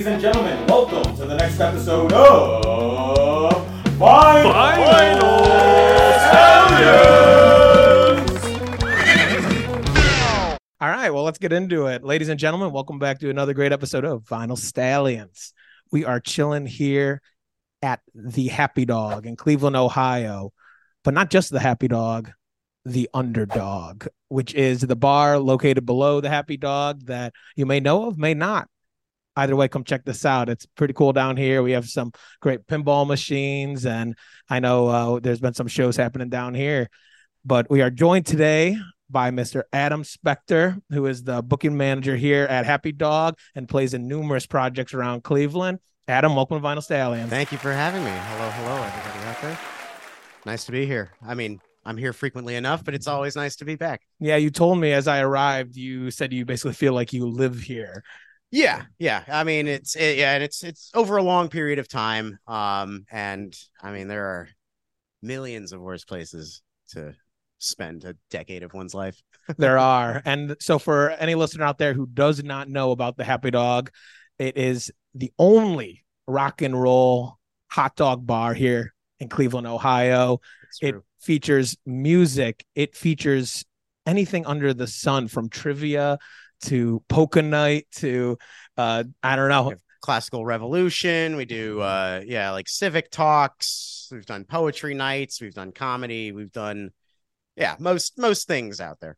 Ladies and gentlemen, welcome to the next episode of Final, Final All right, well, let's get into it. Ladies and gentlemen, welcome back to another great episode of Vinyl Stallions. We are chilling here at the Happy Dog in Cleveland, Ohio, but not just the Happy Dog, the Underdog, which is the bar located below the Happy Dog that you may know of, may not. Either way, come check this out. It's pretty cool down here. We have some great pinball machines, and I know uh, there's been some shows happening down here. But we are joined today by Mr. Adam Spektor, who is the booking manager here at Happy Dog and plays in numerous projects around Cleveland. Adam, welcome to Vinyl Stallions. Thank you for having me. Hello, hello, everybody out there. Nice to be here. I mean, I'm here frequently enough, but it's always nice to be back. Yeah, you told me as I arrived, you said you basically feel like you live here. Yeah, yeah. I mean, it's it, yeah, and it's it's over a long period of time. Um, and I mean, there are millions of worse places to spend a decade of one's life. there are. And so for any listener out there who does not know about the Happy Dog, it is the only rock and roll hot dog bar here in Cleveland, Ohio. It features music, it features anything under the sun from trivia to polka night to uh I don't know. Classical Revolution. We do uh yeah, like civic talks. We've done poetry nights, we've done comedy, we've done yeah, most most things out there.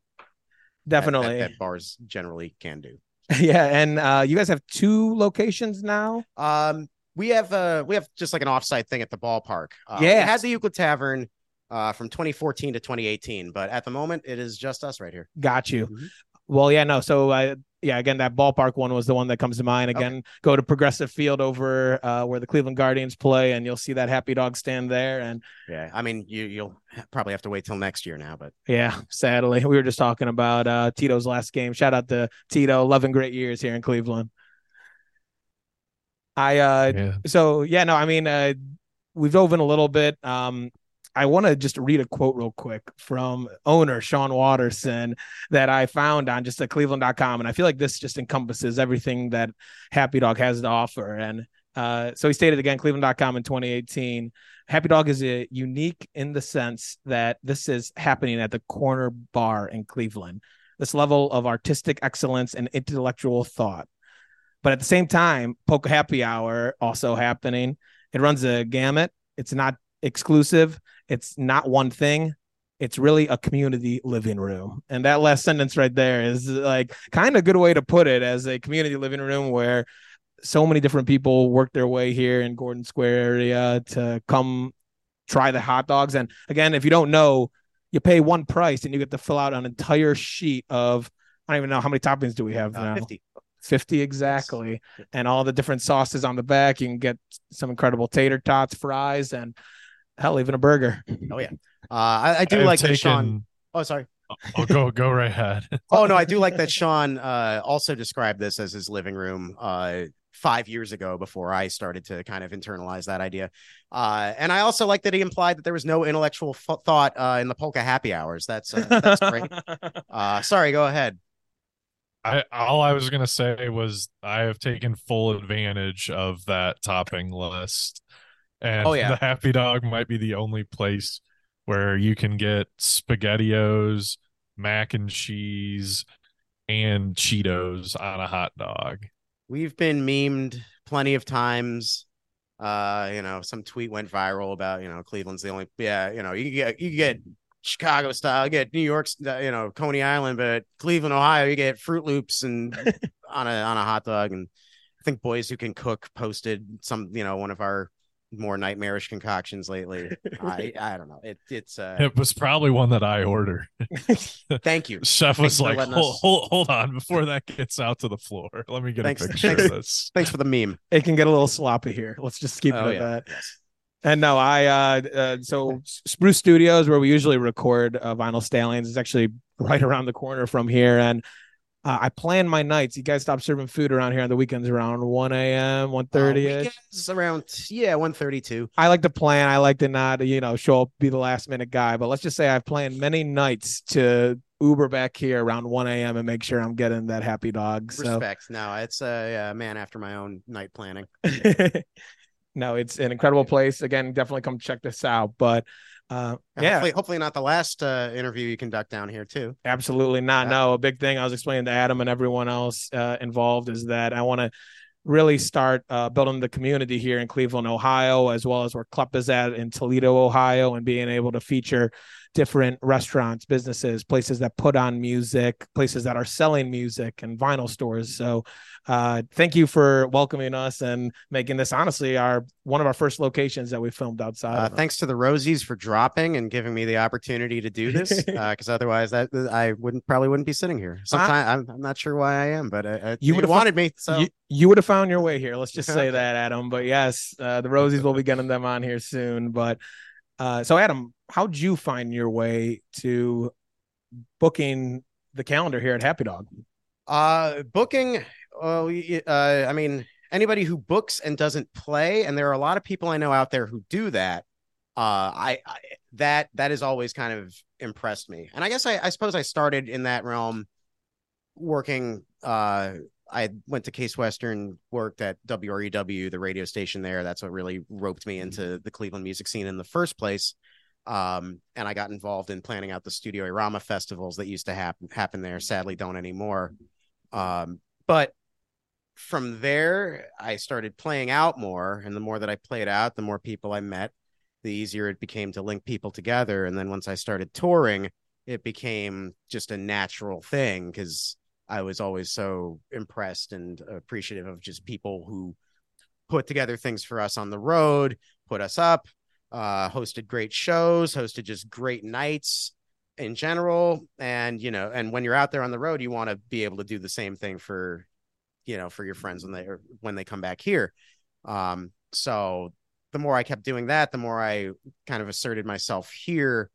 Definitely. That, that, that bars generally can do. yeah, and uh you guys have two locations now? Um we have uh we have just like an offsite thing at the ballpark. Uh, yeah, it has the Euclid Tavern uh from 2014 to 2018, but at the moment it is just us right here. Got you. Mm-hmm. Well, yeah, no. So, uh, yeah, again, that ballpark one was the one that comes to mind. Again, okay. go to Progressive Field over uh, where the Cleveland Guardians play, and you'll see that Happy Dog stand there. And yeah, I mean, you you'll probably have to wait till next year now, but yeah, sadly, we were just talking about uh, Tito's last game. Shout out to Tito, eleven great years here in Cleveland. I uh, yeah. so yeah, no, I mean, uh, we've dove in a little bit. Um, I want to just read a quote real quick from owner Sean Watterson that I found on just at cleveland.com. And I feel like this just encompasses everything that Happy Dog has to offer. And uh, so he stated again, cleveland.com in 2018 Happy Dog is a unique in the sense that this is happening at the corner bar in Cleveland. This level of artistic excellence and intellectual thought. But at the same time, Polka Happy Hour also happening. It runs a gamut. It's not exclusive. It's not one thing. It's really a community living room. And that last sentence right there is like kind of a good way to put it as a community living room where so many different people work their way here in Gordon Square area to come try the hot dogs. And again, if you don't know, you pay one price and you get to fill out an entire sheet of I don't even know how many toppings do we have uh, now. 50. 50 exactly yes. and all the different sauces on the back you can get some incredible tater tots fries and hell, even a burger. Oh yeah, uh, I, I, do I've like taken... that Sean. Oh, sorry. I'll go go right ahead. oh no, I do like that Sean uh, also described this as his living room uh, five years ago before I started to kind of internalize that idea. Uh, and I also like that he implied that there was no intellectual f- thought uh, in the polka happy hours. That's uh, that's great. uh, sorry, go ahead. I all I was gonna say was I have taken full advantage of that topping list and oh, yeah. the Happy Dog might be the only place where you can get SpaghettiOs, mac and cheese, and Cheetos on a hot dog. We've been memed plenty of times. Uh, you know, some tweet went viral about you know Cleveland's the only yeah you know you get you get Chicago style, you get New York, you know Coney Island, but Cleveland, Ohio, you get Fruit Loops and on a on a hot dog. And I think boys who can cook posted some you know one of our more nightmarish concoctions lately. I I don't know. It it's uh it was probably one that I ordered. thank you. Chef was like, hold, us... hold, hold on before that gets out to the floor. Let me get thanks, a picture thanks, of this. Thanks for the meme. It can get a little sloppy here. Let's just keep oh, it at yeah. that. Yes. And no, I uh, uh so Spruce Studios where we usually record uh, Vinyl Stallions is actually right around the corner from here and uh, I plan my nights. You guys stop serving food around here on the weekends around 1 a.m., 1 30 uh, around, yeah, 1 I like to plan. I like to not, you know, show up, be the last minute guy. But let's just say I've planned many nights to Uber back here around 1 a.m. and make sure I'm getting that happy dog. So. Respect. No, it's a uh, man after my own night planning. no, it's an incredible place. Again, definitely come check this out. But uh, yeah, hopefully, hopefully, not the last uh, interview you conduct down here too. Absolutely not. Yeah. No, a big thing I was explaining to Adam and everyone else uh, involved is that I want to really start uh, building the community here in Cleveland, Ohio, as well as where Club is at in Toledo, Ohio, and being able to feature different restaurants, businesses, places that put on music, places that are selling music, and vinyl stores. So, uh, thank you for welcoming us and making this honestly our one of our first locations that we filmed outside. Uh, thanks to the Rosies for dropping and giving me the opportunity to do this, because uh, otherwise that I wouldn't probably wouldn't be sitting here. Sometimes I'm, I'm not sure why I am, but uh, you would have wanted me. So you, you would have found your way here. Let's just say that, Adam. But yes, uh, the Rosies will be getting them on here soon. But uh, so, Adam, how'd you find your way to booking the calendar here at Happy Dog? Uh, booking. Well, uh, I mean, anybody who books and doesn't play, and there are a lot of people I know out there who do that. Uh, I, I that that has always kind of impressed me, and I guess I, I suppose I started in that realm, working uh I went to Case Western, worked at WRUW, the radio station there. That's what really roped me into the Cleveland music scene in the first place. Um, and I got involved in planning out the Studio Rama festivals that used to happen happen there. Sadly, don't anymore. Um, but from there, I started playing out more, and the more that I played out, the more people I met, the easier it became to link people together. And then once I started touring, it became just a natural thing because I was always so impressed and appreciative of just people who put together things for us on the road, put us up, uh, hosted great shows, hosted just great nights in general. And, you know, and when you're out there on the road, you want to be able to do the same thing for, you know, for your friends when they when they come back here. Um, so the more I kept doing that, the more I kind of asserted myself here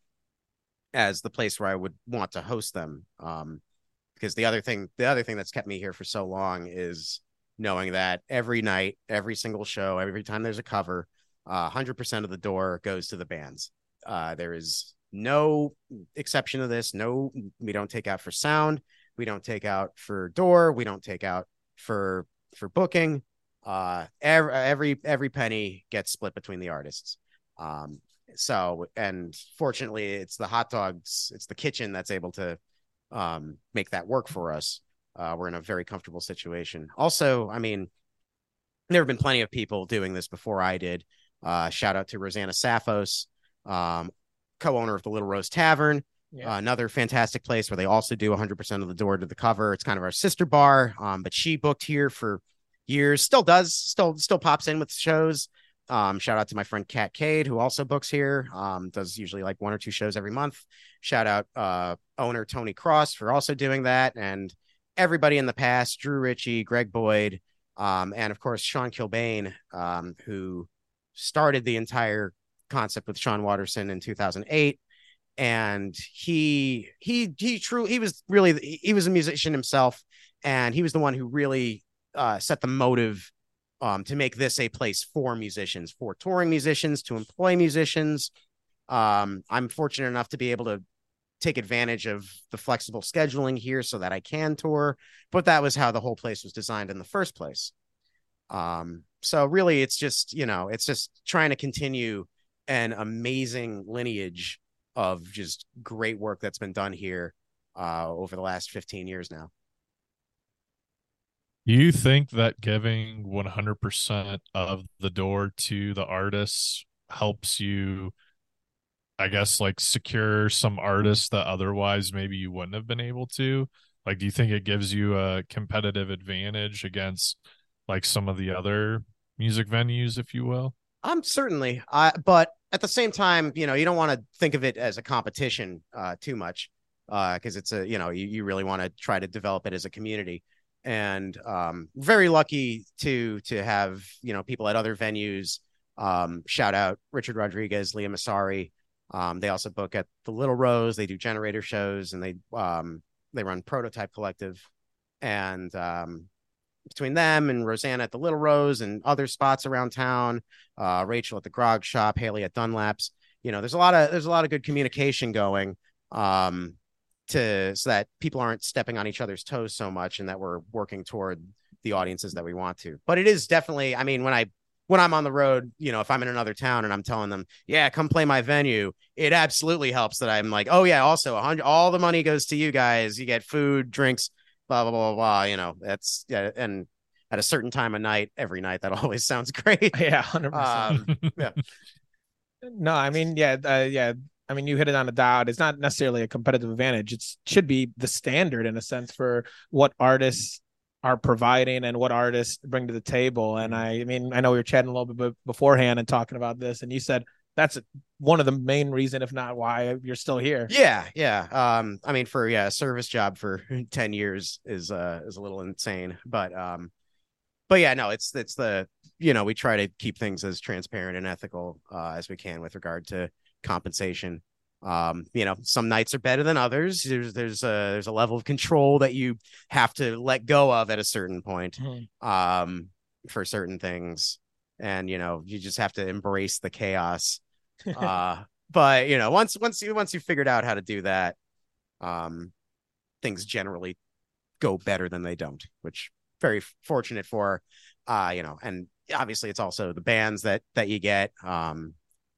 as the place where I would want to host them. Um, because the other thing the other thing that's kept me here for so long is knowing that every night every single show every time there's a cover uh, 100% of the door goes to the bands. Uh, there is no exception to this. No we don't take out for sound. We don't take out for door. We don't take out for for booking. Uh every every every penny gets split between the artists. Um so and fortunately it's the hot dogs it's the kitchen that's able to um, make that work for us. Uh, we're in a very comfortable situation. Also, I mean, there have been plenty of people doing this before I did. Uh, shout out to Rosanna Saphos, um, co-owner of the Little Rose Tavern, yeah. uh, another fantastic place where they also do 100% of the door to the cover. It's kind of our sister bar, um, but she booked here for years, still does, still still pops in with shows. Um, shout out to my friend Kat Cade, who also books here. Um, does usually like one or two shows every month. Shout out uh, owner Tony Cross for also doing that, and everybody in the past, Drew Ritchie, Greg Boyd, um, and of course Sean Kilbane, um, who started the entire concept with Sean Watterson in 2008. And he he he true he was really he was a musician himself, and he was the one who really uh, set the motive um, to make this a place for musicians, for touring musicians, to employ musicians. Um, I'm fortunate enough to be able to take advantage of the flexible scheduling here so that I can tour, but that was how the whole place was designed in the first place. Um, so really it's just, you know, it's just trying to continue an amazing lineage of just great work that's been done here uh, over the last 15 years now. You think that giving 100% of the door to the artists helps you, I guess, like secure some artists that otherwise maybe you wouldn't have been able to? Like, do you think it gives you a competitive advantage against like some of the other music venues, if you will? Um, certainly. Uh, but at the same time, you know, you don't want to think of it as a competition uh, too much because uh, it's a, you know, you, you really want to try to develop it as a community and um, very lucky to to have you know people at other venues. Um, shout out Richard Rodriguez, Leah Masari. Um, they also book at the Little Rose. They do generator shows, and they um, they run Prototype Collective. And um, between them and Rosanna at the Little Rose and other spots around town, uh, Rachel at the Grog Shop, Haley at Dunlap's. You know, there's a lot of there's a lot of good communication going. Um, to so that people aren't stepping on each other's toes so much and that we're working toward the audiences that we want to. But it is definitely, I mean, when I when I'm on the road, you know, if I'm in another town and I'm telling them, yeah, come play my venue, it absolutely helps that I'm like, oh yeah, also a hundred, all the money goes to you guys. You get food, drinks, blah blah blah blah. You know, that's yeah, and at a certain time of night, every night, that always sounds great. Yeah, hundred um, percent. Yeah. No, I mean, yeah, uh, yeah. I mean, you hit it on a dot. It's not necessarily a competitive advantage. It should be the standard in a sense for what artists are providing and what artists bring to the table. And I, I mean, I know we were chatting a little bit beforehand and talking about this, and you said that's one of the main reason, if not why you're still here. Yeah, yeah. Um, I mean, for yeah, a service job for ten years is uh is a little insane, but um, but yeah, no, it's it's the you know we try to keep things as transparent and ethical uh, as we can with regard to compensation. Um you know some nights are better than others. There's there's a there's a level of control that you have to let go of at a certain point mm-hmm. um for certain things. And you know you just have to embrace the chaos. Uh but you know once once you once you figured out how to do that um things generally go better than they don't which very fortunate for uh you know and obviously it's also the bands that that you get. Um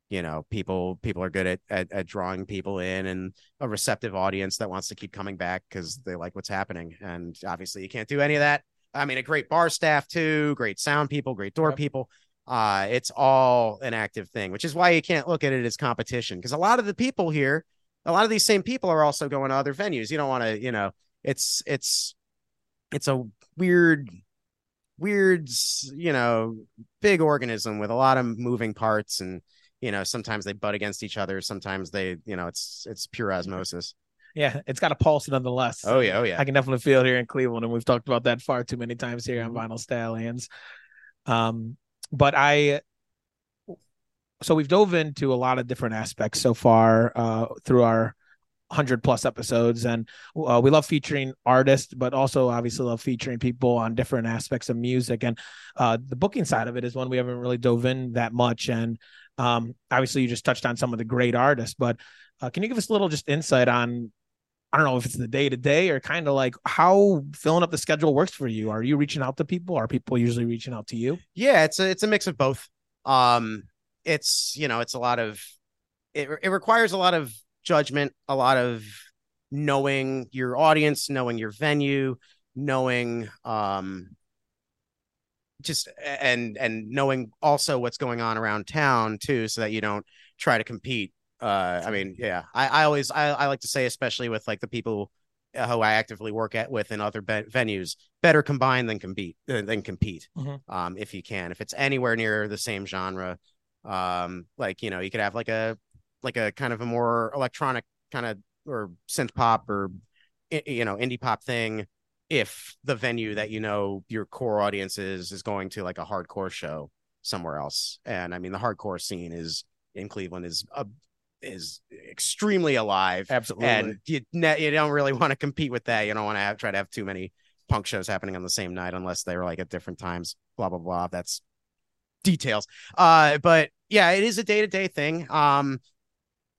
you know people people are good at, at, at drawing people in and a receptive audience that wants to keep coming back because they like what's happening. And obviously you can't do any of that. I mean a great bar staff too great sound people great door yep. people. Uh it's all an active thing which is why you can't look at it as competition because a lot of the people here a lot of these same people are also going to other venues. You don't want to you know it's it's it's a weird weird you know big organism with a lot of moving parts and you know sometimes they butt against each other sometimes they you know it's it's pure osmosis. Yeah it's got a pulse nonetheless. Oh yeah oh yeah. I can definitely feel it here in cleveland and we've talked about that far too many times here on vinyl stallions. Um but i so we've dove into a lot of different aspects so far uh through our 100 plus episodes and uh, we love featuring artists but also obviously love featuring people on different aspects of music and uh, the booking side of it is one we haven't really dove in that much and um, obviously, you just touched on some of the great artists, but uh, can you give us a little just insight on? I don't know if it's the day to day or kind of like how filling up the schedule works for you. Are you reaching out to people? Are people usually reaching out to you? Yeah, it's a it's a mix of both. Um, it's you know it's a lot of it. It requires a lot of judgment, a lot of knowing your audience, knowing your venue, knowing um just and and knowing also what's going on around town too so that you don't try to compete uh i mean yeah i i always i, I like to say especially with like the people who i actively work at with in other be- venues better combine than compete uh, than compete mm-hmm. um if you can if it's anywhere near the same genre um like you know you could have like a like a kind of a more electronic kind of or synth pop or you know indie pop thing if the venue that you know your core audience is is going to like a hardcore show somewhere else. And I mean, the hardcore scene is in Cleveland is a is extremely alive. Absolutely. And you you don't really want to compete with that. You don't want to have, try to have too many punk shows happening on the same night unless they were like at different times. Blah blah blah. That's details. Uh, but yeah, it is a day to day thing. Um,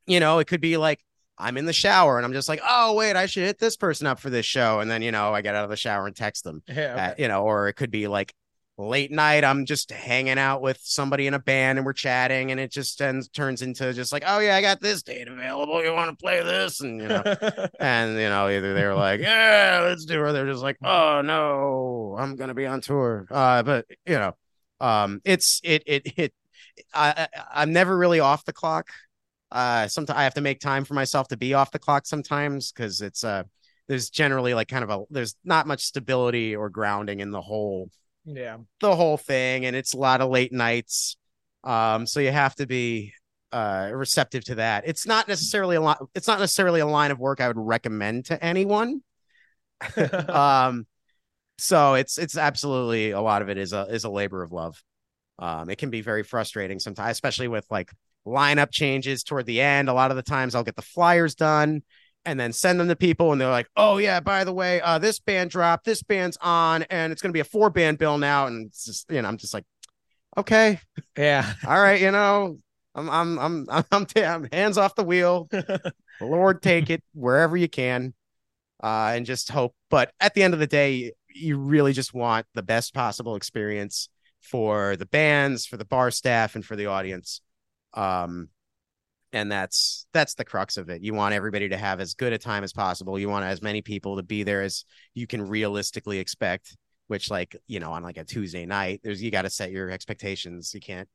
you know, it could be like I'm in the shower and I'm just like, oh wait, I should hit this person up for this show, and then you know I get out of the shower and text them. Yeah, okay. uh, you know, or it could be like late night. I'm just hanging out with somebody in a band and we're chatting, and it just ends, turns into just like, oh yeah, I got this date available. You want to play this? And you know, and you know, either they're like, yeah, let's do it, or they're just like, oh no, I'm gonna be on tour. Uh, but you know, um, it's it it it. I, I I'm never really off the clock uh sometimes i have to make time for myself to be off the clock sometimes because it's uh there's generally like kind of a there's not much stability or grounding in the whole yeah. the whole thing and it's a lot of late nights um so you have to be uh receptive to that. It's not necessarily a lot it's not necessarily a line of work i would recommend to anyone. Um so it's it's absolutely a lot of it is a is a labor of love. Um it can be very frustrating sometimes especially with like lineup changes toward the end. A lot of the times I'll get the flyers done and then send them to people and they're like, "Oh yeah, by the way, uh, this band dropped, this band's on, and it's going to be a four band bill now." And it's just, you know, I'm just like, "Okay, yeah, all right, you know, I'm I'm I'm I'm, I'm, t- I'm hands off the wheel. Lord, take it wherever you can." uh, and just hope. But at the end of the day, you really just want the best possible experience for the bands, for the bar staff, and for the audience. Um, and that's that's the crux of it. You want everybody to have as good a time as possible. You want as many people to be there as you can realistically expect. Which, like you know, on like a Tuesday night, there's you got to set your expectations. You can't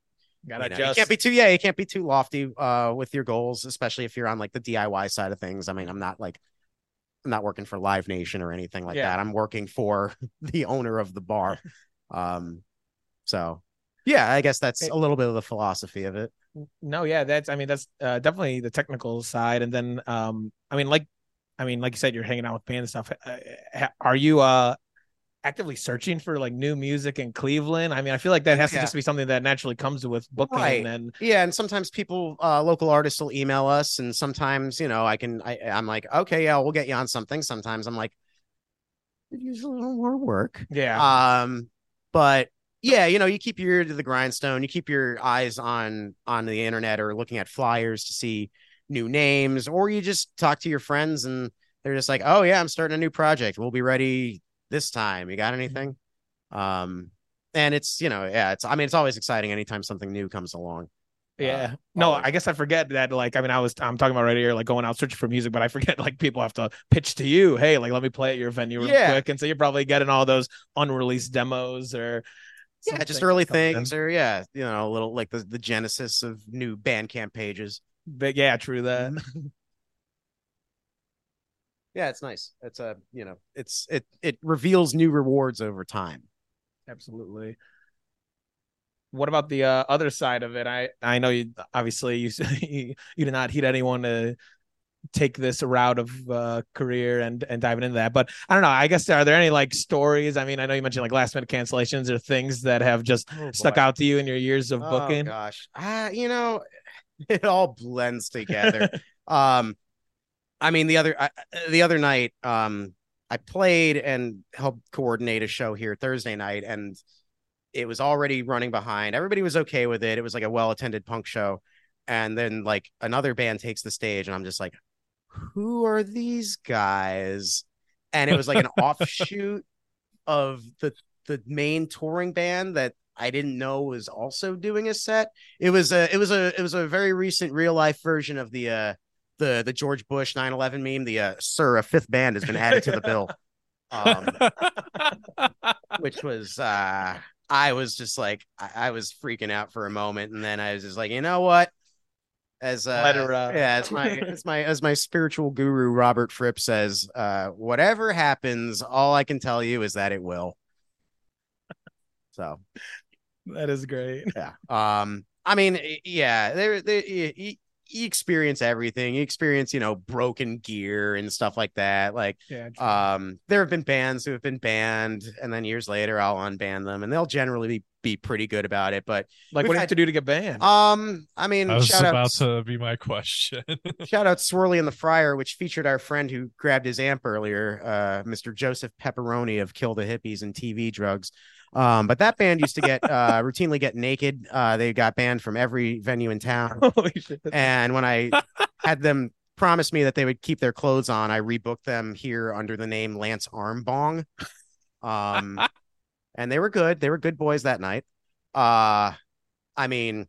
Gotta you, know, just... you can't be too yeah, you can't be too lofty uh with your goals, especially if you're on like the DIY side of things. I mean, I'm not like I'm not working for Live Nation or anything like yeah. that. I'm working for the owner of the bar. Um so yeah, I guess that's a little bit of the philosophy of it. No, yeah, that's I mean that's uh, definitely the technical side, and then um I mean like I mean like you said you're hanging out with band and stuff. Uh, are you uh actively searching for like new music in Cleveland? I mean, I feel like that has yeah. to just be something that naturally comes with booking right. and yeah, and sometimes people uh local artists will email us and sometimes, you know, I can I I'm like, "Okay, yeah, we'll get you on something." Sometimes I'm like, it "Use a little more work." Yeah. Um but yeah, you know, you keep your ear to the grindstone, you keep your eyes on on the internet or looking at flyers to see new names or you just talk to your friends and they're just like, "Oh yeah, I'm starting a new project. We'll be ready this time. You got mm-hmm. anything? Um, and it's you know, yeah, it's I mean, it's always exciting anytime something new comes along. Yeah. Uh, no. I guess I forget that. Like, I mean, I was I'm talking about right here, like going out searching for music, but I forget like people have to pitch to you. Hey, like let me play at your venue real yeah. quick, and so you're probably getting all those unreleased demos or yeah, just early things, or yeah, you know, a little like the the genesis of new Bandcamp pages. But yeah, true that. yeah, it's nice. It's a you know, it's it it reveals new rewards over time. Absolutely. What about the uh, other side of it? I I know you obviously you you, you did not heed anyone to take this route of uh, career and and diving into that. But I don't know. I guess are there any like stories? I mean, I know you mentioned like last minute cancellations or things that have just oh, stuck out to you in your years of oh, booking. Gosh, uh, you know, it all blends together. um, I mean, the other uh, the other night, um, I played and helped coordinate a show here Thursday night, and it was already running behind. Everybody was okay with it. It was like a well attended punk show, and then like another band takes the stage, and I'm just like, who are these guys? And it was like an offshoot of the the main touring band that I didn't know was also doing a set. It was a it was a it was a very recent real life version of the uh the the George Bush 9/11 meme, the uh, "Sir, a fifth band has been added to the bill," um, which was uh, I was just like I, I, was freaking out for a moment, and then I was just like, you know what? As uh, her, yeah, as my as my as my spiritual guru Robert Fripp says, uh, whatever happens, all I can tell you is that it will. So that is great. Yeah. Um. I mean, yeah. There, there you experience everything. You experience, you know, broken gear and stuff like that. Like, yeah, um, there have been bands who have been banned, and then years later, I'll unban them, and they'll generally be, be pretty good about it. But like, what do you have to do to get banned? Um, I mean, I was about out, to be my question. shout out Swirly and the Friar, which featured our friend who grabbed his amp earlier, uh, Mr. Joseph Pepperoni of Kill the Hippies and TV Drugs. Um, but that band used to get uh, routinely get naked. Uh, they got banned from every venue in town. And when I had them promise me that they would keep their clothes on, I rebooked them here under the name Lance Armbong. Um, and they were good. They were good boys that night. Uh, I mean,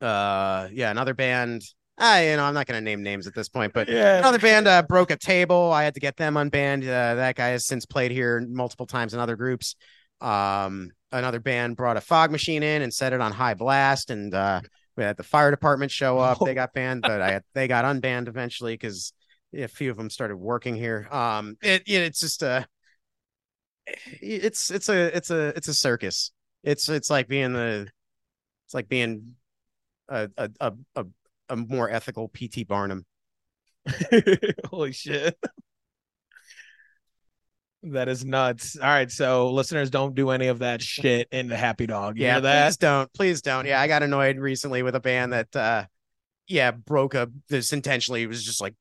uh, yeah, another band. I, you know, I'm not going to name names at this point, but yeah. another band uh, broke a table. I had to get them unbanned. Uh, that guy has since played here multiple times in other groups. Um, another band brought a fog machine in and set it on high blast, and uh, we had the fire department show up. They got banned, but I they got unbanned eventually because a few of them started working here. Um, it, it it's just a it's it's a it's a it's a circus. It's it's like being the it's like being a a a, a, a more ethical PT Barnum. Holy shit. That is nuts. All right, so listeners, don't do any of that shit in the Happy Dog. You yeah, please don't. Please don't. Yeah, I got annoyed recently with a band that, uh yeah, broke up this intentionally. It was just like.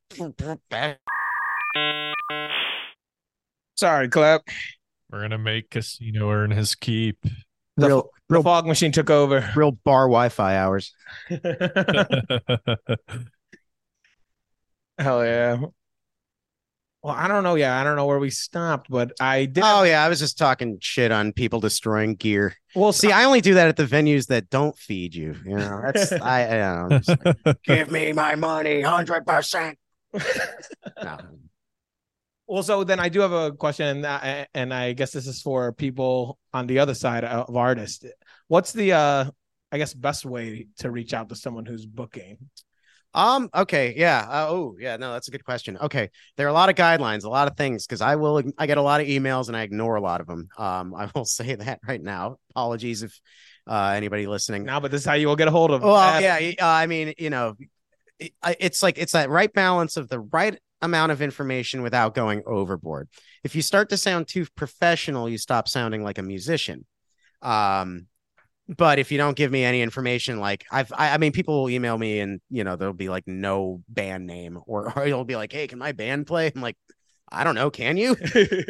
Sorry, clap. We're gonna make Casino earn his keep. The, real, real fog machine took over. Real bar Wi-Fi hours. Hell yeah. Well, I don't know. Yeah, I don't know where we stopped, but I did. Oh yeah, I was just talking shit on people destroying gear. Well, See, I only do that at the venues that don't feed you. You know, that's I. I don't know, like, Give me my money, hundred percent. No. Well, so then I do have a question, and, and I guess this is for people on the other side of artists. What's the, uh, I guess, best way to reach out to someone who's booking? Um. Okay. Yeah. Uh, oh, yeah. No, that's a good question. Okay. There are a lot of guidelines, a lot of things, because I will. I get a lot of emails and I ignore a lot of them. Um. I will say that right now. Apologies if uh anybody listening. Now, but this is how you will get a hold of. Well, uh, yeah. Uh, I mean, you know, it, it's like it's that right balance of the right amount of information without going overboard. If you start to sound too professional, you stop sounding like a musician. Um, but if you don't give me any information, like I've, I, I mean, people will email me and you know there'll be like no band name, or, or it'll be like, hey, can my band play? I'm like, I don't know, can you?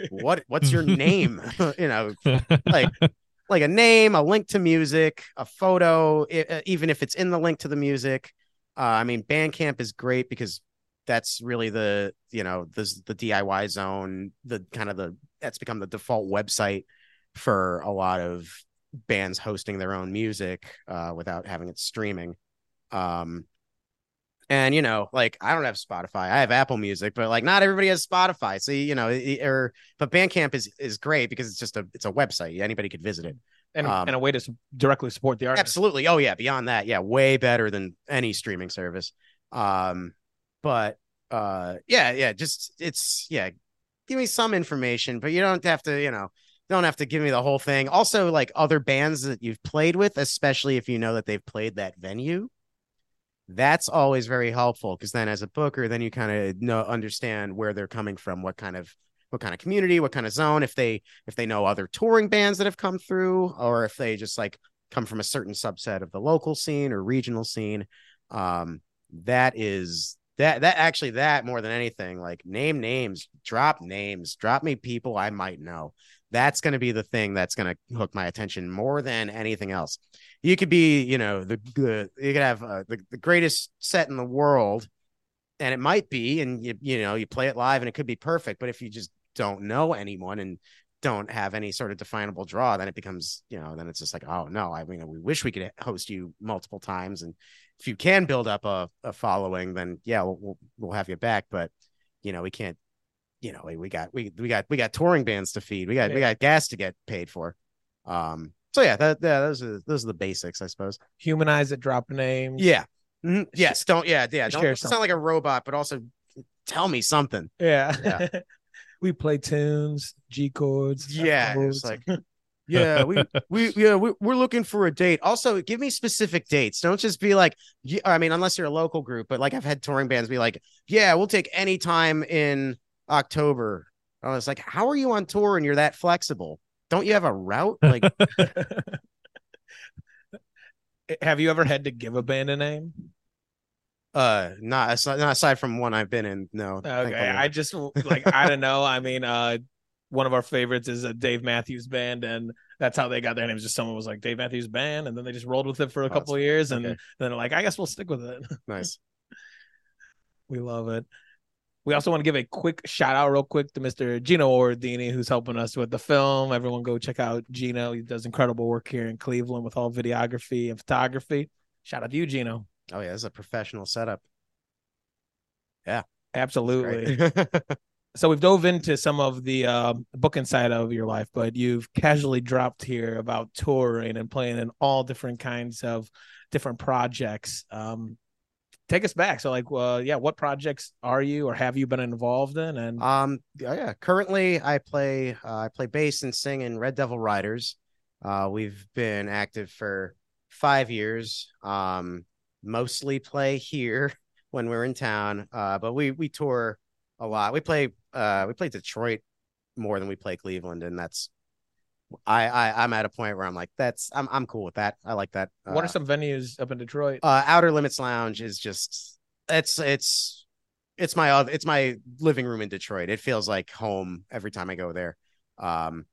what What's your name? you know, like like a name, a link to music, a photo, i- uh, even if it's in the link to the music. Uh, I mean, Bandcamp is great because that's really the you know this the DIY zone, the kind of the that's become the default website for a lot of bands hosting their own music uh, without having it streaming. Um, and you know, like I don't have Spotify, I have Apple Music, but like not everybody has Spotify. So you know, or but Bandcamp is is great because it's just a it's a website. Anybody could visit it. and, um, and a way to directly support the artist. Absolutely. Oh yeah. Beyond that, yeah, way better than any streaming service. Um, but uh, yeah, yeah, just it's yeah. Give me some information, but you don't have to, you know, don't have to give me the whole thing. Also, like other bands that you've played with, especially if you know that they've played that venue. That's always very helpful because then, as a booker, then you kind of know understand where they're coming from, what kind of what kind of community, what kind of zone. If they if they know other touring bands that have come through, or if they just like come from a certain subset of the local scene or regional scene. Um, that is that that actually that more than anything, like name names, drop names, drop me people I might know. That's going to be the thing that's going to hook my attention more than anything else. You could be, you know, the good, you could have uh, the, the greatest set in the world, and it might be, and you you know, you play it live and it could be perfect. But if you just don't know anyone and don't have any sort of definable draw, then it becomes, you know, then it's just like, oh no, I mean, we wish we could host you multiple times, and if you can build up a, a following, then yeah, we'll, we'll we'll have you back. But you know, we can't. You know, we, we got we we got we got touring bands to feed. We got we got gas to get paid for. Um. So yeah, that, yeah, those are those are the basics, I suppose. Humanize it, drop names. Yeah. Mhm. Yes. Don't. Yeah. Yeah. Don't sound like a robot, but also tell me something. Yeah. Yeah. we play tunes, G chords. Yeah. It's like. Yeah, we we yeah we, we're looking for a date. Also, give me specific dates. Don't just be like, yeah, I mean, unless you're a local group, but like I've had touring bands be like, yeah, we'll take any time in October. I was like, how are you on tour and you're that flexible? Don't you have a route? Like, Have you ever had to give a band a name? uh, not aside, not aside from one I've been in. No. Okay. I just like I don't know. I mean, uh, one of our favorites is a Dave Matthews Band, and that's how they got their names. Just someone was like Dave Matthews Band, and then they just rolled with it for a Oh, couple of years, and then they're like, I guess we'll stick with it. nice. we love it. We also want to give a quick shout out, real quick, to Mr. Gino Ordini, who's helping us with the film. Everyone go check out Gino. He does incredible work here in Cleveland with all videography and photography. Shout out to you, Gino. Oh yeah, it's a professional setup. Yeah, absolutely. So we've dove into some of the uh, booking side of your life, but you've casually dropped here about touring and playing in all different kinds of different projects. Um, take us back. So, like, uh, yeah, what projects are you or have you been involved in? And Um, yeah, yeah. Currently, I play uh, I play bass and sing in Red Devil Ryders. Uh, we've been active for five years. Um, mostly play here when we're in town. Uh, but we we tour a lot. We play uh we play Detroit more than we play Cleveland, and that's I I I'm at a point where I'm like that's I'm I'm cool with that. I like that. what Uh, are some venues up in Detroit? uh outer limits lounge is just it's it's it's my it's my living room in detroit it feels like home every time i go there um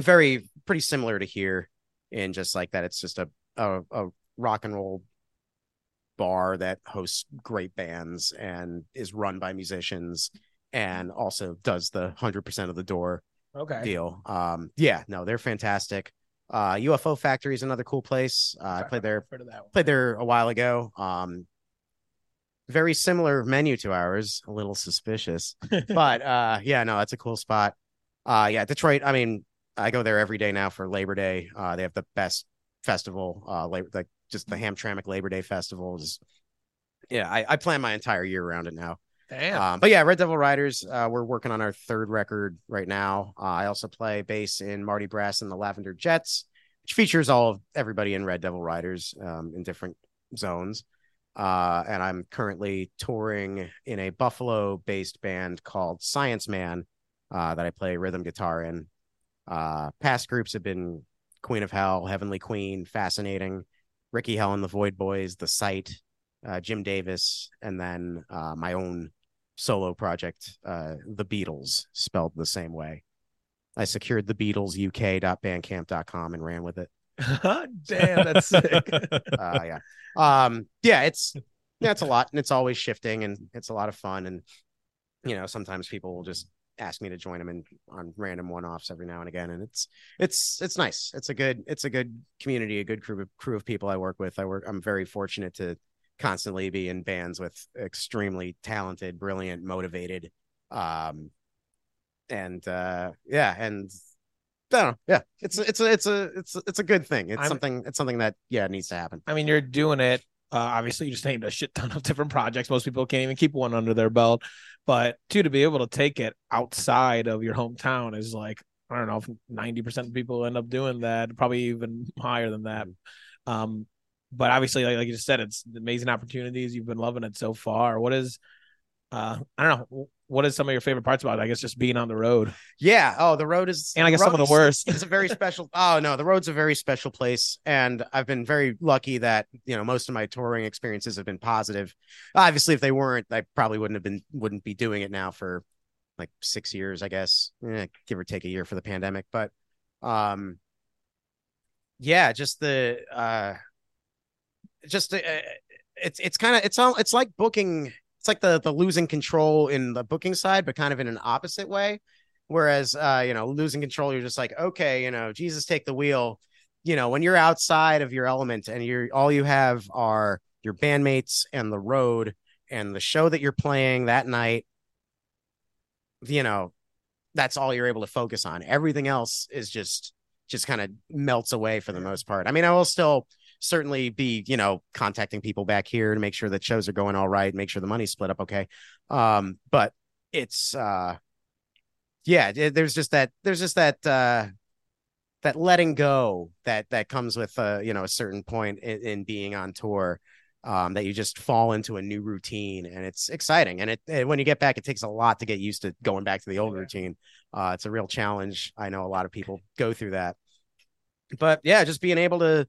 very pretty similar to here in just like that it's just a a, a rock and roll bar that hosts great bands and is run by musicians and also does the hundred percent of the door okay deal. Um, yeah, no, they're fantastic. Uh, UFO Factory is another cool place. Uh, I played there played there a while ago. Um, very similar menu to ours, a little suspicious, but uh, yeah, no, that's a cool spot. Uh, yeah, Detroit. I mean, I go there every day now for Labor Day. Uh, they have the best festival. Uh, labor like just the Hamtramck Labor Day festival is. Yeah, I, I plan my entire year around it now. Damn. Um, but yeah, Red Devil Ryders. Uh, we're working on our third record right now. Uh, I also play bass in Marty Brass and the Lavender Jets, which features all of everybody in Red Devil Ryders um, in different zones. Uh, and I'm currently touring in a Buffalo based band called Science Man uh, that I play rhythm guitar in. Uh, past groups have been Queen of Hell, Heavenly Queen, Fascinating, Ricky Hell and the Void Boys, The Sight, uh, Jim Davis, and then my own solo project, uh, The Beatles, spelled the same way. I secured the Beatles UK.bandcamp.com and ran with it. Damn, that's sick. uh, yeah. Um, yeah, it's yeah, it's a lot and it's always shifting and it's a lot of fun. And you know, sometimes people will just ask me to join them in on random one-offs every now and again. And it's it's it's nice. It's a good it's a good community, a good crew of crew of people I work with. I work I'm very fortunate to constantly be in bands with extremely talented, brilliant, motivated um and uh yeah and I don't know. Yeah, it's it's a it's a it's a, it's a good thing. It's I'm, something it's something that yeah needs to happen. I mean, you're doing it. Uh, obviously, you just named a shit ton of different projects. Most people can't even keep one under their belt, but two to be able to take it outside of your hometown is like I don't know if ninety percent of people end up doing that. Probably even higher than that. Mm-hmm. Um, but obviously, like, like you just said, it's amazing opportunities. You've been loving it so far. What is uh, I don't know what is some of your favorite parts about it? I guess just being on the road. Yeah. Oh, the road is and I guess some of the worst. It's a very special. oh no, the road's a very special place, and I've been very lucky that you know most of my touring experiences have been positive. Obviously, if they weren't, I probably wouldn't have been wouldn't be doing it now for like six years, I guess, eh, give or take a year for the pandemic. But um, yeah, just the uh, just uh, it's it's kind of it's all it's like booking it's like the the losing control in the booking side, but kind of in an opposite way. Whereas, uh, you know, losing control, you're just like, okay, you know, Jesus, take the wheel. You know, when you're outside of your element and you're all you have are your bandmates and the road and the show that you're playing that night, you know, that's all you're able to focus on. Everything else is just just kind of melts away for the most part. I mean, I will still certainly be, you know, contacting people back here to make sure that shows are going all right, make sure the money's split up okay. Um, but it's uh yeah, there's just that there's just that uh that letting go that that comes with uh you know a certain point in, in being on tour um, that you just fall into a new routine and it's exciting and it, it, when you get back it takes a lot to get used to going back to the old yeah. routine uh, it's a real challenge i know a lot of people go through that but yeah just being able to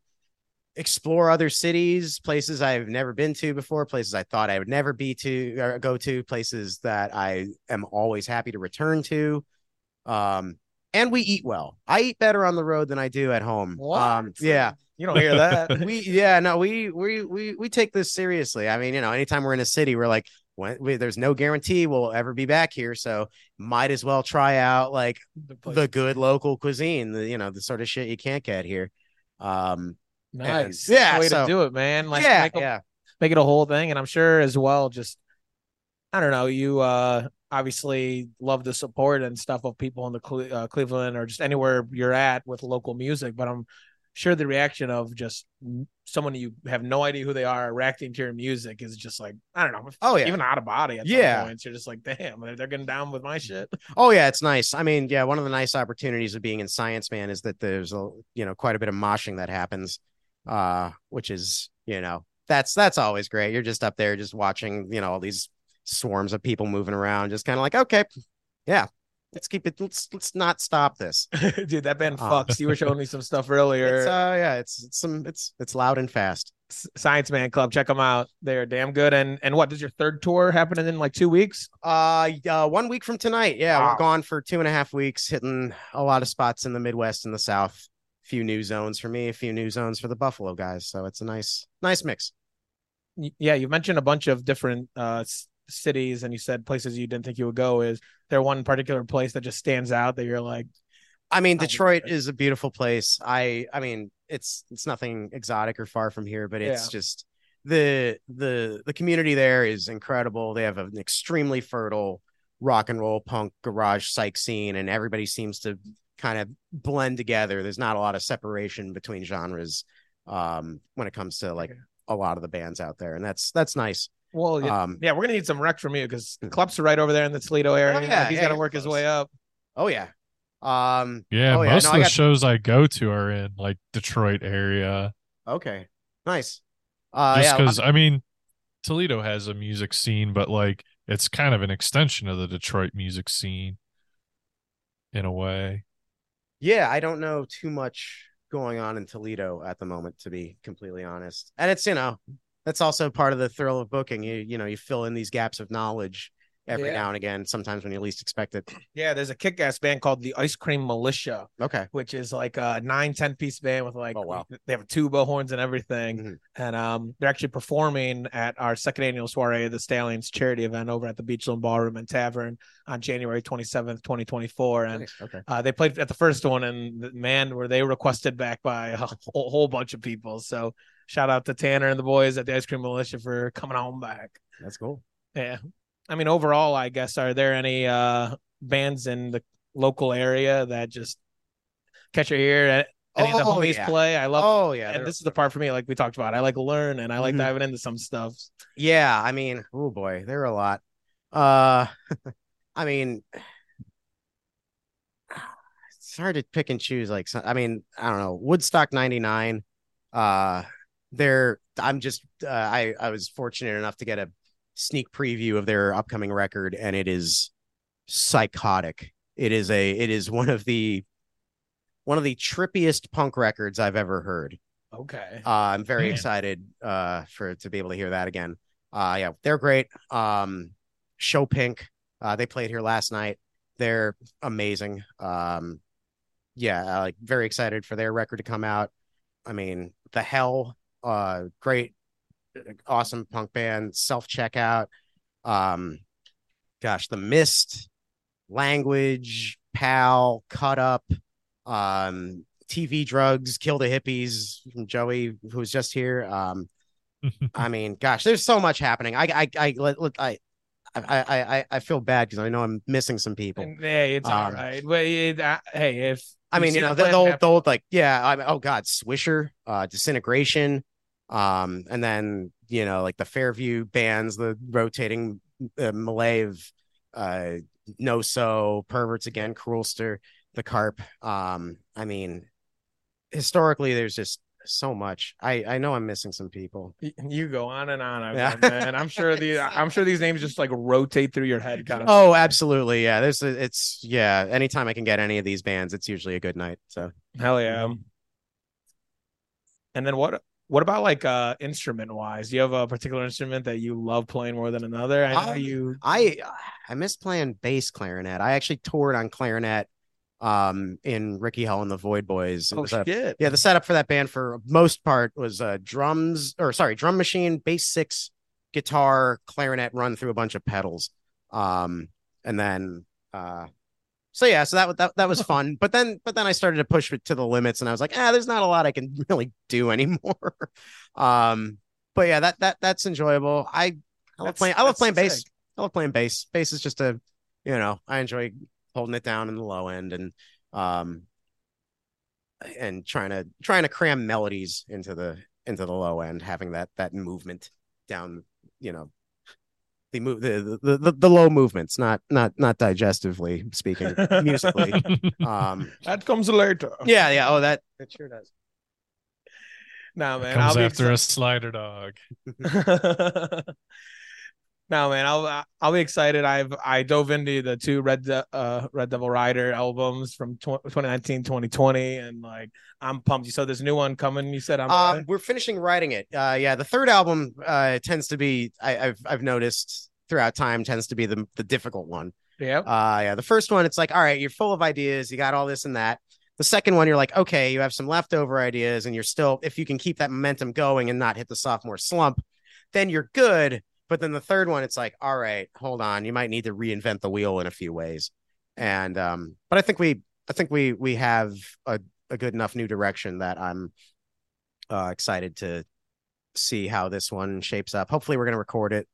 explore other cities, places I've never been to before, places I thought I would never be to or go to, places that I am always happy to return to. Um, and we eat well. I eat better on the road than I do at home. What? Um, yeah. You don't hear that. we yeah, no, we we we we take this seriously. I mean, you know, anytime we're in a city, we're like, when, we, there's no guarantee we'll ever be back here, so might as well try out like the, the good local cuisine, the you know, the sort of shit you can't get here. Um, Nice. And, yeah. way so, to do it, man. Like yeah, make, a, yeah. make it a whole thing. And I'm sure as well, just I don't know, you uh obviously love the support and stuff of people in the Cle- uh, Cleveland or just anywhere you're at with local music, but I'm sure the reaction of just someone you have no idea who they are reacting to your music is just like I don't know. Oh yeah, even out of body. At yeah, points, you're just like, damn, they're getting down with my shit. Oh yeah, it's nice. I mean, yeah, one of the nice opportunities of being in Science Man is that there's a you know quite a bit of moshing that happens uh, which is you know that's that's always great. You're just up there just watching you know all these swarms of people moving around, just kind of like okay, yeah, let's keep it let's let's not stop this. Dude that band uh, fucks. You were showing me some stuff earlier. It's, uh yeah it's, it's some it's it's loud and fast. Science man club check them out. They're damn good. And and what does your third tour happen in like two weeks? Uh, uh one week from tonight. Yeah wow. we're gone for two and a half weeks hitting a lot of spots in the midwest and the south few new zones for me, a few new zones for the Buffalo guys. So it's a nice, nice mix. Yeah, you mentioned a bunch of different uh, cities and you said places you didn't think you would go. Is there one particular place that just stands out that you're like? I mean, Detroit is a beautiful place. I I mean, it's it's nothing exotic or far from here, but it's yeah. just the the the community there is incredible. They have an extremely fertile rock and roll punk garage psych scene, and everybody seems to kind of blend together. There's not a lot of separation between genres um, when it comes to like a lot of the bands out there, and that's that's nice. Well, yeah, um, yeah we're gonna need some rec from you because hmm. Klup's are right over there in the Toledo area. Oh, yeah, he's yeah, got to work his way up. Oh yeah, um, yeah. Oh, most. No, of the got... shows I go to are in like Detroit area. Okay, nice. Uh, Just because yeah, I mean, Toledo has a music scene, but like it's kind of an extension of the Detroit music scene in a way. Yeah, I don't know too much going on in Toledo at the moment, to be completely honest. And it's you know that's also part of the thrill of booking. You you know you fill in these gaps of knowledge every yeah. now and again, sometimes when you least expect it. Yeah, there's a kick ass band called the Ice Cream Militia. Okay. Which is like a nine, 10 piece band with like, oh, wow. they have tuba horns and everything. Mm-hmm. And um, they're actually performing at our second annual soiree, the Stallions charity event over at the Beachland Ballroom and Tavern on January 27th, 2024. And nice. okay. uh, they played at the first one, and man, were they requested back by a whole, whole bunch of people. So shout out to Tanner and the boys at the Ice Cream Militia for coming home back. That's cool. Yeah. I mean, overall, I guess, are there any uh, bands in the local area that just catch your ear? Any oh, of the oh, homies yeah. play? I love. Oh yeah, and this is the part for me, like we talked about. I like learn and I like mm-hmm. diving into some stuff. Yeah, I mean, oh boy, there are a lot. Uh, I mean, it's hard to pick and choose. Like, I mean, I don't know, Woodstock '99. Uh, there, I'm just, uh, I I was fortunate enough to get a sneak preview of their upcoming record, and it is psychotic. It is a it is one of the one of the trippiest punk records I've ever heard. Okay. Uh, I'm very Man. excited uh, for to be able to hear that again. Uh, yeah, they're great. Um, Show Pink, uh, they played here last night. They're amazing. Um, yeah, like very excited for their record to come out. I mean, the Hell, uh, great awesome punk band, self checkout. Um, gosh, The Mist, Language, Pal, Cut Up, um, TV Drugs, Kill the Hippies from Joey, who was just here. Um, I mean, gosh, there's so much happening. I, I, I, I, I I I I feel bad because I know I'm missing some people. Hey, it's um, all right. But it, uh, hey, if I mean, you know, the, the, old, the old like, yeah, I oh god, Swisher, uh, Disintegration, um, and then you know, like the Fairview bands, the rotating uh, Malay of uh, No So, Perverts Again, Cruelster, the Carp. Um, I mean, historically, there's just so much. I I know I'm missing some people. You go on and on, yeah. and I'm sure the I'm sure these names just like rotate through your head, kind of. Oh, absolutely, yeah. There's a, it's yeah. Anytime I can get any of these bands, it's usually a good night. So hell yeah. And then what what about like uh instrument wise? Do you have a particular instrument that you love playing more than another? I know you I I miss playing bass clarinet. I actually toured on clarinet um in Ricky Hell and the Void Boys. oh shit. A, yeah, the setup for that band for most part was uh drums or sorry, drum machine, bass six, guitar, clarinet run through a bunch of pedals. Um and then uh so yeah, so that that that was fun. But then but then I started to push it to the limits, and I was like, ah, there's not a lot I can really do anymore. um, but yeah, that that that's enjoyable. I I love playing. I love playing bass. I love playing bass. Bass is just a, you know, I enjoy holding it down in the low end and um and trying to trying to cram melodies into the into the low end, having that that movement down, you know, the move the, the the the low movements, not not not digestively speaking, musically. Um, that comes later. Yeah, yeah. Oh, that that sure does. Now, man, comes after a slider dog. no, man, I'll I'll be excited. I've I dove into the two Red De- uh Red Devil Ryder albums from 2019, 2020, and like I'm pumped. You saw this new one coming. You said I'm. Um, we're finishing writing it. Uh, yeah, the third album uh tends to be I, have I've noticed throughout time tends to be the the difficult one. Yeah. Uh, yeah. The first one, it's like, all right, you're full of ideas. You got all this and that. The second one, you're like, okay, you have some leftover ideas, and you're still, if you can keep that momentum going and not hit the sophomore slump, then you're good But then the third one, it's like, all right, hold on, you might need to reinvent the wheel in a few ways. And um, but I think we I think we we have a, a good enough new direction that I'm uh excited to see how this one shapes up. Hopefully we're gonna record it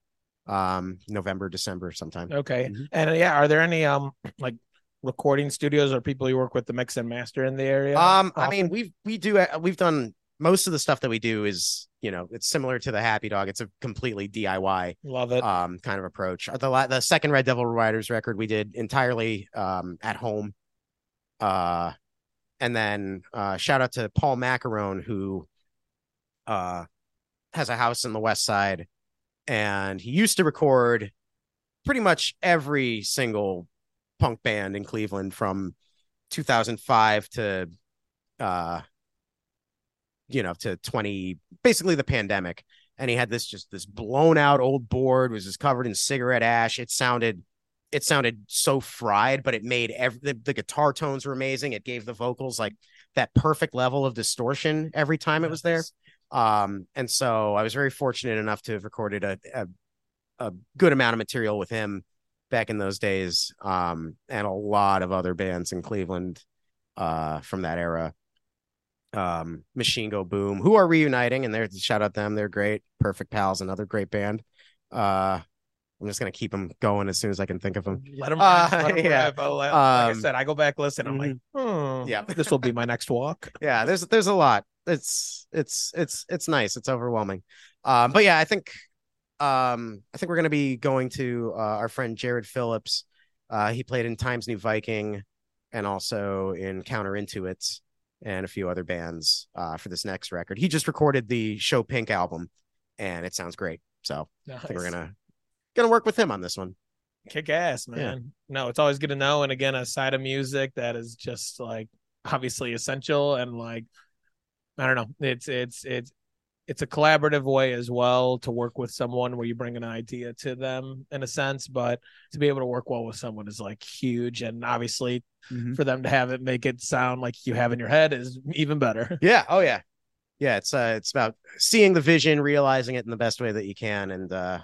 um November, December sometime. Okay. Mm-hmm. And uh, yeah, are there any um like recording studios or people you work with the mix and master in the area? Um, I mean, we've we do uh, we've done most of the stuff that we do is you know it's similar to the Happy Dog. It's a completely DIY, love it, um, kind of approach. The the second Red Devil Ryders record we did entirely um at home, uh, and then uh, shout out to Paul macaron who uh has a house in the West Side, and he used to record pretty much every single punk band in Cleveland from 2005 to uh you know to 20 basically the pandemic. And he had this just this blown out old board was just covered in cigarette ash. It sounded it sounded so fried but it made every the, the guitar tones were amazing. It gave the vocals like that perfect level of distortion every time it was there. Um and so i was very fortunate enough to have recorded a, a, a good amount of material with him back in those days um and a lot of other bands in cleveland uh from that era um, Machine Go Boom, who are reuniting, and they're shout out them. They're great. Perfect Pals, another great band. Uh, I'm just gonna keep them going as soon as I can think of them. Let them, uh, let them yeah. Oh, like um, I said, I go back listen. I'm like, hmm, yeah, this will be my next walk. yeah, there's there's a lot. It's it's it's it's nice. It's overwhelming. Um, but yeah, I think um I think we're gonna be going to uh, our friend Jared Phillips. Uh, he played in Times New Viking and also in Counter Counterintuits and a few other bands uh, for this next record. He just recorded the Show Pink album, and it sounds great. So nice. I think we're gonna gonna work with him on this one. Kick ass, man. Yeah. No, it's always good to know. And again, a side of music that is just like obviously essential and like I don't know. It's it's it's it's a collaborative way as well to work with someone where you bring an idea to them in a sense, but to be able to work well with someone is like huge. And obviously mm-hmm. for them to have it make it sound like you have in your head is even better. Yeah. Oh yeah. Yeah. It's uh it's about seeing the vision, realizing it in the best way that you can. And uh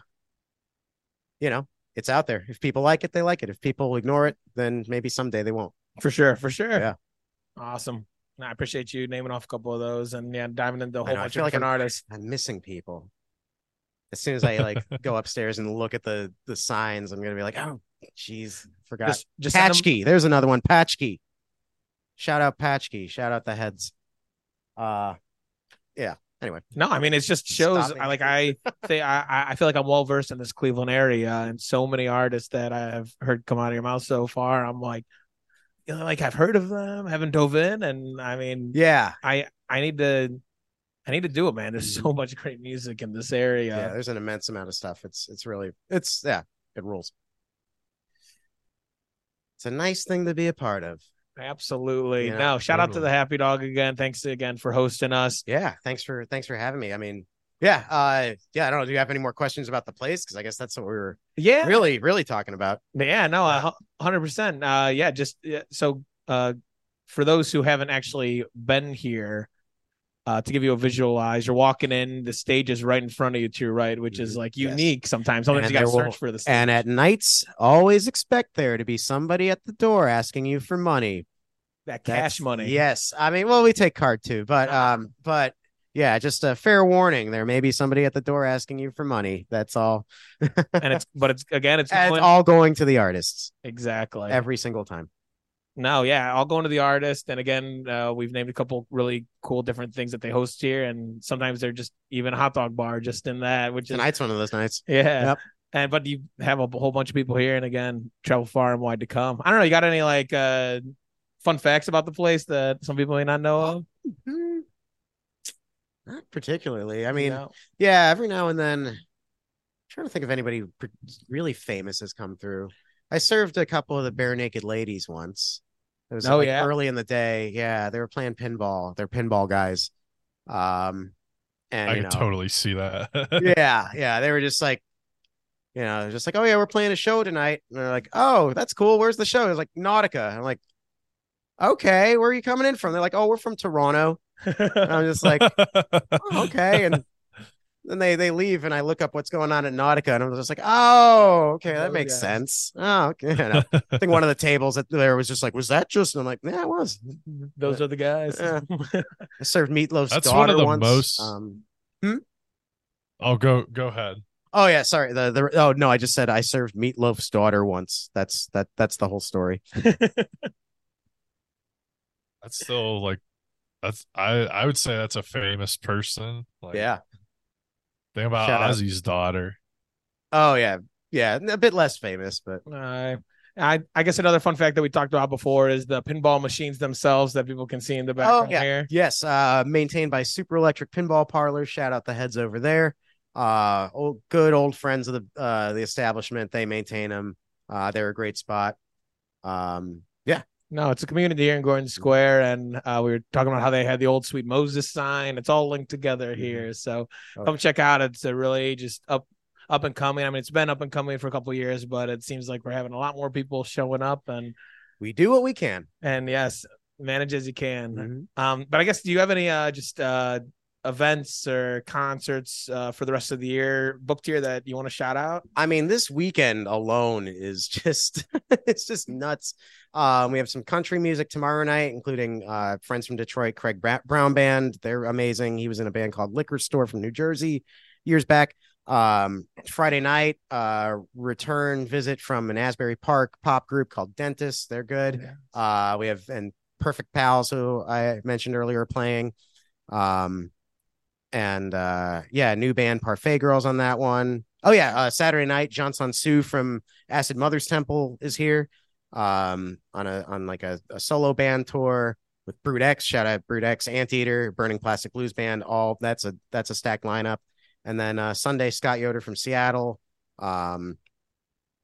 you know, it's out there. If people like it, they like it. If people ignore it, then maybe someday they won't. For sure, for sure. Yeah. Awesome. I appreciate you naming off a couple of those and yeah, diving into a whole bunch of different like artists. I'm missing people. As soon as I like go upstairs and look at the the signs, I'm gonna be like, oh, jeez, forgot. Just, just Patchkey. There's another one. Patchkey. Shout out Patchkey. Shout out the heads. Uh, yeah. Anyway, no, I mean it just shows. I like I say I I feel like I'm well versed in this Cleveland area and so many artists that I have heard come out of your mouth so far. I'm like, you know, like I've heard of them, haven't dove in, and I mean, yeah, I I need to I need to do it, man. There's so mm-hmm. much great music in this area. Yeah, there's an immense amount of stuff. It's it's really it's yeah, it rules. It's a nice thing to be a part of. Absolutely. No, shout totally. out to the Happy Dog again. Thanks again for hosting us. Yeah, thanks for thanks for having me. I mean, yeah, uh, yeah. I don't know. Do you have any more questions about the place? Because I guess that's what we were. Yeah. Really, really talking about. Yeah. No. hundred percent. Uh, yeah. Just yeah, so. Uh, for those who haven't actually been here, uh, to give you a visualize, you're walking in, the stage is right in front of you to your right, which is mm-hmm. like unique yes. sometimes. Sometimes and you got to search for the stage. And at nights, always expect there to be somebody at the door asking you for money. That cash That's, money. Yes. I mean, well, we take card too, but um, but yeah, just a fair warning. There may be somebody at the door asking you for money. That's all. and it's, but it's again, it's, it's all going to the artists. Exactly. Every single time. No, yeah, all going to the artist. And again, uh, we've named a couple really cool different things that they host here, and sometimes they're just even a hot dog bar just in that. Which tonight's is, one of those nights. Yeah. Yep. And but you have a whole bunch of people here, and again, travel far and wide to come. I don't know. You got any like uh fun facts about the place that some people may not know of? Not particularly. I mean, no. yeah, every now and then, I'm trying to think if anybody really famous has come through. I served a couple of the Barenaked Ladies once. It was oh, like yeah? early in the day. Yeah, they were playing pinball. They're pinball guys. Um, and I can know, totally see that. yeah, yeah, they were just like, you know, just like, oh yeah, we're playing a show tonight. And they're like, oh, that's cool. Where's the show? It's like Nautica. I'm like, okay, where are you coming in from? They're like, oh, we're from Toronto. I'm just like, oh, okay. And then they they leave, and I look up what's going on at Nautica, and I'm just like, oh, okay, that makes sense. Oh, okay. You know, I think one of the tables that there was just like, was that just? And I'm like, yeah, it was. Those are the guys. Yeah. I served Meat Loaf's That's daughter one of the once. most- Um, Oh, go go ahead. oh yeah, sorry. The the oh no, I just said I served Meat Loaf's daughter once. That's that that's the whole story. That's still like that's I I would say that's a famous person. Like yeah. think about Shout out. Ozzy's daughter. Oh yeah, yeah. A bit less famous, but Uh, I I guess another fun fact that we talked about before is the pinball machines themselves that people can see in the background Oh, yeah. here. Yes, uh, maintained by Super Electric Pinball Parlor. Shout out the heads over there. Uh, old, good old friends of the uh the establishment. They maintain them. Uh, they're a great spot. Um, yeah, No, it's a community here in Gordon Square, and uh, we were talking about how they had the old Sweet Moses sign. It's all linked together here, so Oh. come check out. It's a really just up up and coming. I mean, it's been up and coming for a couple of years, but it seems like we're having a lot more people showing up, and we do what we can. and yes, manage as you can. Mhm. Um, but I guess do you have any uh just uh events or concerts uh for the rest of the year booked here that you want to shout out? I mean, this weekend alone is just it's just nuts. Um, we have some country music tomorrow night, including uh friends from Detroit, Craig Brown Band. They're amazing. He was in a band called Liquor Store from New Jersey years back. Um, Friday night, uh, return visit from an Asbury Park pop group called Dentist. They're good. Uh, we have and Perfect Pals, who I mentioned earlier, playing. Um, and uh, yeah, new band Parfait Girls on that one. Oh yeah, uh, Saturday night, John Sue from Acid Mothers Temple is here. Um, on a on like a, a solo band tour with Brood X. Shout out Brood X, Anteater, Burning Plastic Blues Band. All that's a that's a stacked lineup. And then uh, Sunday, Scott Yoder from Seattle. Um,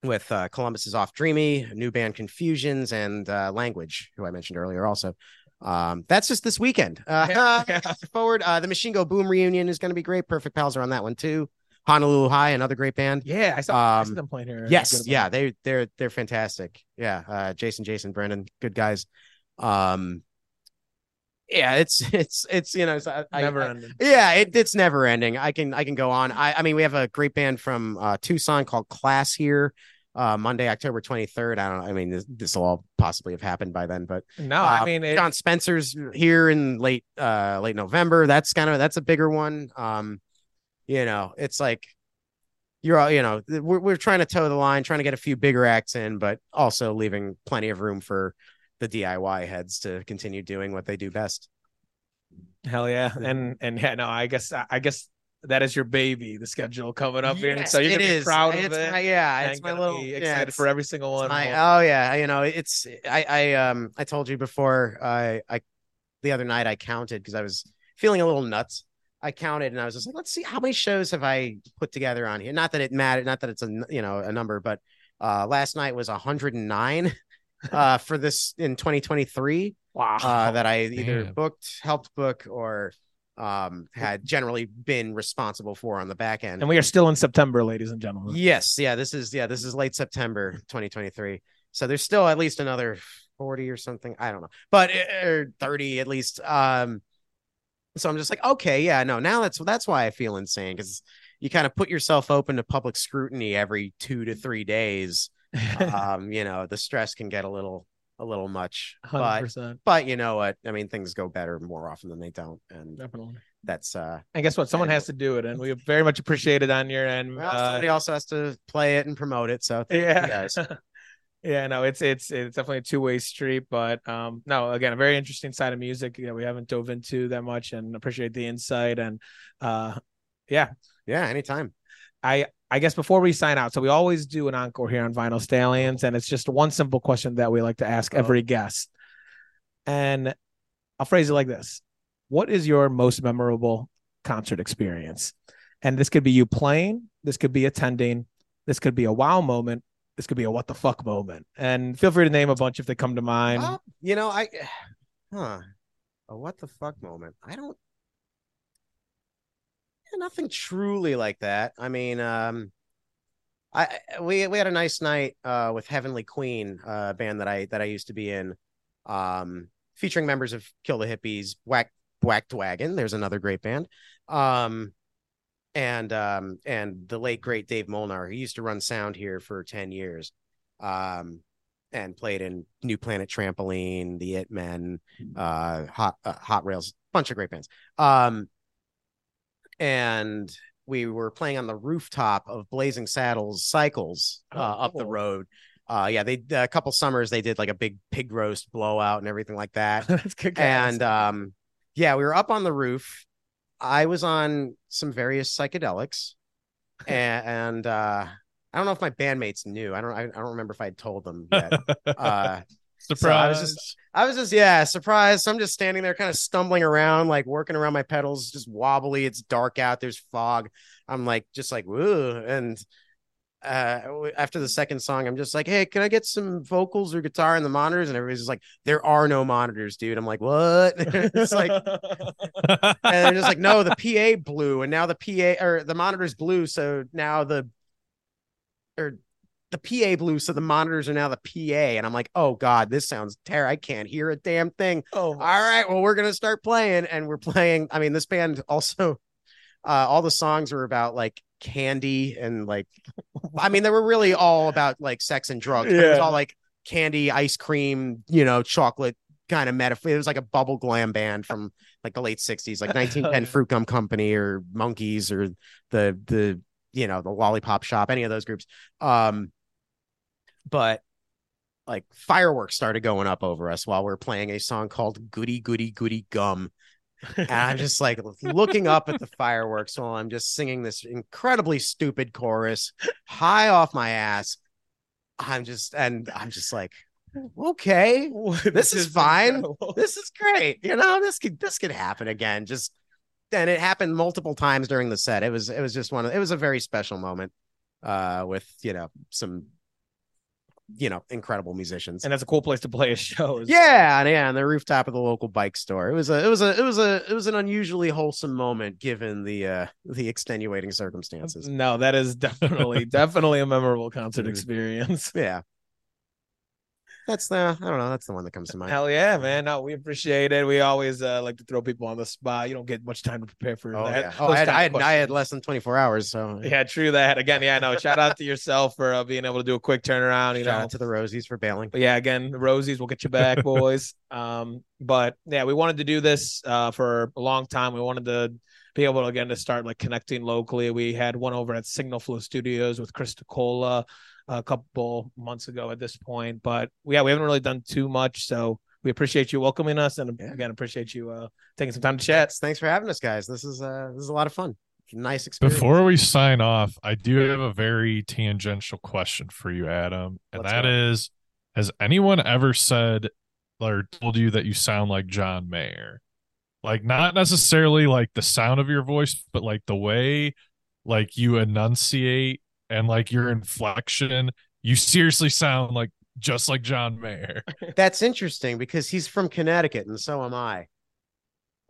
with uh, Columbus is off dreamy, new band Confusions and uh, Language, who I mentioned earlier also. Um, that's just this weekend. Uh, Yeah. forward, uh, the Machine Go Boom reunion is going to be great. Perfect Pals are on that one too. Honolulu High, another great band. Yeah, I saw, I Um, them playing here. Yes, yeah, they they're they're fantastic. Yeah, uh, Jason, Jason, Brendan, good guys. Um, yeah, it's it's it's you know, so I, never I, ending. yeah, it, it's never ending. I can I can go on. I I mean, we have a great band from uh, Tucson called Class here. Uh, Monday, October twenty third. I don't. know. I mean, this this will all possibly have happened by then, but No, I uh, mean it, Jon Spencer's here in late uh late November. That's kind of that's a bigger one. Um, you know, it's like you're all you know we're we're trying to toe the line, trying to get a few bigger acts in, but also leaving plenty of room for the DIY heads to continue doing what they do best. hell yeah, and and yeah, no, I guess I guess that is your baby, the schedule coming up here, so you're it gonna be is. proud of It's it. my- yeah, and it's my little be yeah, for every single one. I, oh yeah, you know, it's I I um I told you before I I the other night I counted because I was feeling a little nuts. I counted and I was just like, let's see how many shows have I put together on here. Not that it mattered, not that it's a you know a number, but uh last night was 109 uh for this in 2023 wow, uh that I either Damn. booked, helped book, or um had generally been responsible for on the back end. and we are still in September, ladies and gentlemen. Yes, yeah, this is yeah, this is late September 2023. So there's still at least another 40 or something. I don't know. But uh, or 30 at least. Um so I'm just like, okay, yeah, no, now that's that's why I feel insane because you kind of put yourself open to public scrutiny every two to three days. um, you know, the stress can get a little a little much. Hundred But percent, but you know what? I mean, things go better more often than they don't. And definitely. that's uh And guess what? Someone has to do it, and we very much appreciate it on your end. well, Uh, somebody also has to play it and promote it. So yeah guys. yeah no it's it's it's definitely a two-way street but um no again a very interesting side of music that we haven't dove into that much and appreciate the insight and uh yeah yeah, anytime. i i guess before we sign out so we always do an encore here on vinyl stallions and it's just one simple question that we like to ask Oh. every guest and i'll phrase it like this what is your most memorable concert experience and this could be you playing this could be attending this could be a wow moment this could be a what the fuck moment and feel free to name a bunch if they come to mind Uh, you know, I, huh? A what the fuck moment? I don't. Yeah, Nothing truly like that. I mean, um, I we we had a nice night uh with Heavenly Queen, uh band that I that I used to be in, um, featuring members of Kill the Hippies, Whack Whacked Wagon. There's another great band, um, and um, and the late great Dave Molnar, who used to run sound here for ten years, um, and played in New Planet Trampoline, The It Men, uh, Hot uh, Hot Rails, bunch of great bands. Um, and we were playing on the rooftop of Blazing Saddles Cycles uh, oh, up the road. Uh, yeah, they a couple summers they did like a big pig roast blowout and everything like that. That's good. And um, yeah, we were up on the roof. I was on some various psychedelics, and, and uh, I don't know if my bandmates knew. I don't. I, I don't remember if I had told them yet. Surprise! So I was just, I was just, yeah, surprised. So I'm just standing there, kind of stumbling around, like working around my pedals, just wobbly. It's dark out. There's fog. I'm like, just like, woo. And uh, after the second song, I'm just like, hey, can I get some vocals or guitar in the monitors? And everybody's just like, there are no monitors, dude. I'm like, what? it's like, and they're just like, no, the PA blew, and now the PA or the monitor's blue, so now the or the PA blew, so the monitors are now the PA. And I'm like, oh God, this sounds terrible. I can't hear a damn thing. Oh, all right. Well, we're gonna start playing. And we're playing. I mean, this band also uh all the songs are about like candy and like I mean, they were really all about like sex and drugs. Yeah. It was all like candy, ice cream, you know, chocolate kind of metaphor. It was like a bubble glam band from like the late 60s, like 1910 Fruitgum Company or Monkees or the the you know the lollipop shop any of those groups um but like fireworks started going up over us while we are playing a song called Goody Goody Goody Gum. and I'm just like looking up at the fireworks while I'm just singing this incredibly stupid chorus high off my ass. I'm just, and I'm just like, okay, this, this is, is fine. Incredible. This is great. You know, this could, this could happen again. Just, and it happened multiple times during the set. It was, it was just one of, it was a very special moment uh with you know some you know incredible musicians. And that's a cool place to play a show yeah and yeah on the rooftop of the local bike store. It was a it was a it was a it was an unusually wholesome moment given the uh the extenuating circumstances. No that is definitely definitely a memorable concert mm-hmm. experience. Yeah that's the I don't know. That's the one that comes to mind. Hell yeah, man! No, we appreciate it. We always uh, like to throw people on the spot. You don't get much time to prepare for oh, that. Yeah. Oh, I had, I had, I had, less than twenty four hours. So yeah, true that. Again, yeah, no. shout out to yourself for uh, being able to do a quick turnaround. You shout know, out to the Rosies for bailing. But yeah, again, the Rosies will get you back, boys. um, but yeah, we wanted to do this uh, for a long time. We wanted to be able to again to start like connecting locally. We had one over at Signal Flow Studios with Chris Cola a couple months ago at this point. But yeah, we haven't really done too much. So we appreciate you welcoming us, and yeah. again, appreciate you uh, taking some time to chat. Thanks for having us, guys. This is uh, this is a lot of fun. Nice experience. Before we sign off, I do have a very tangential question for you, Adam, and Let's that go. is: Has anyone ever said or told you that you sound like John Mayer? Like not necessarily like the sound of your voice, but like the way like you enunciate and like your inflection, you seriously sound like just like John Mayer. That's interesting because he's from Connecticut and so am I.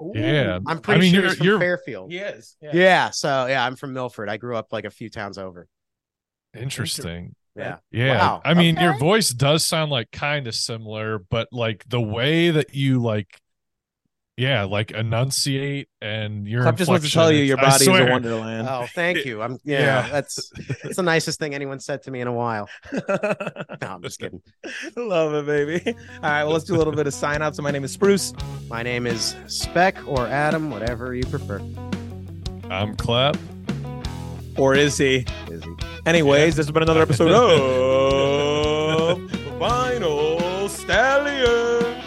Ooh, yeah, I'm pretty I mean, sure you're, he's from you're, Fairfield. He is. Yeah. yeah. So yeah, I'm from Milford. I grew up like a few towns over. Interesting. Yeah. Yeah. Wow. I mean, okay. your voice does sound like kind of similar, but like the way that you like yeah, like enunciate and your. I'm just want to tell you, your body is a wonderland. Oh, thank you. I'm yeah, yeah. that's that's the nicest thing anyone said to me in a while. no, I'm just kidding. Love it, baby. All right, well, let's do a little bit of sign up. So my name is Spruce. My name is Spec or Adam, whatever you prefer. I'm Clap. Or is he? Is he? Anyways, yeah. this has been another episode of Vinyl Stallion.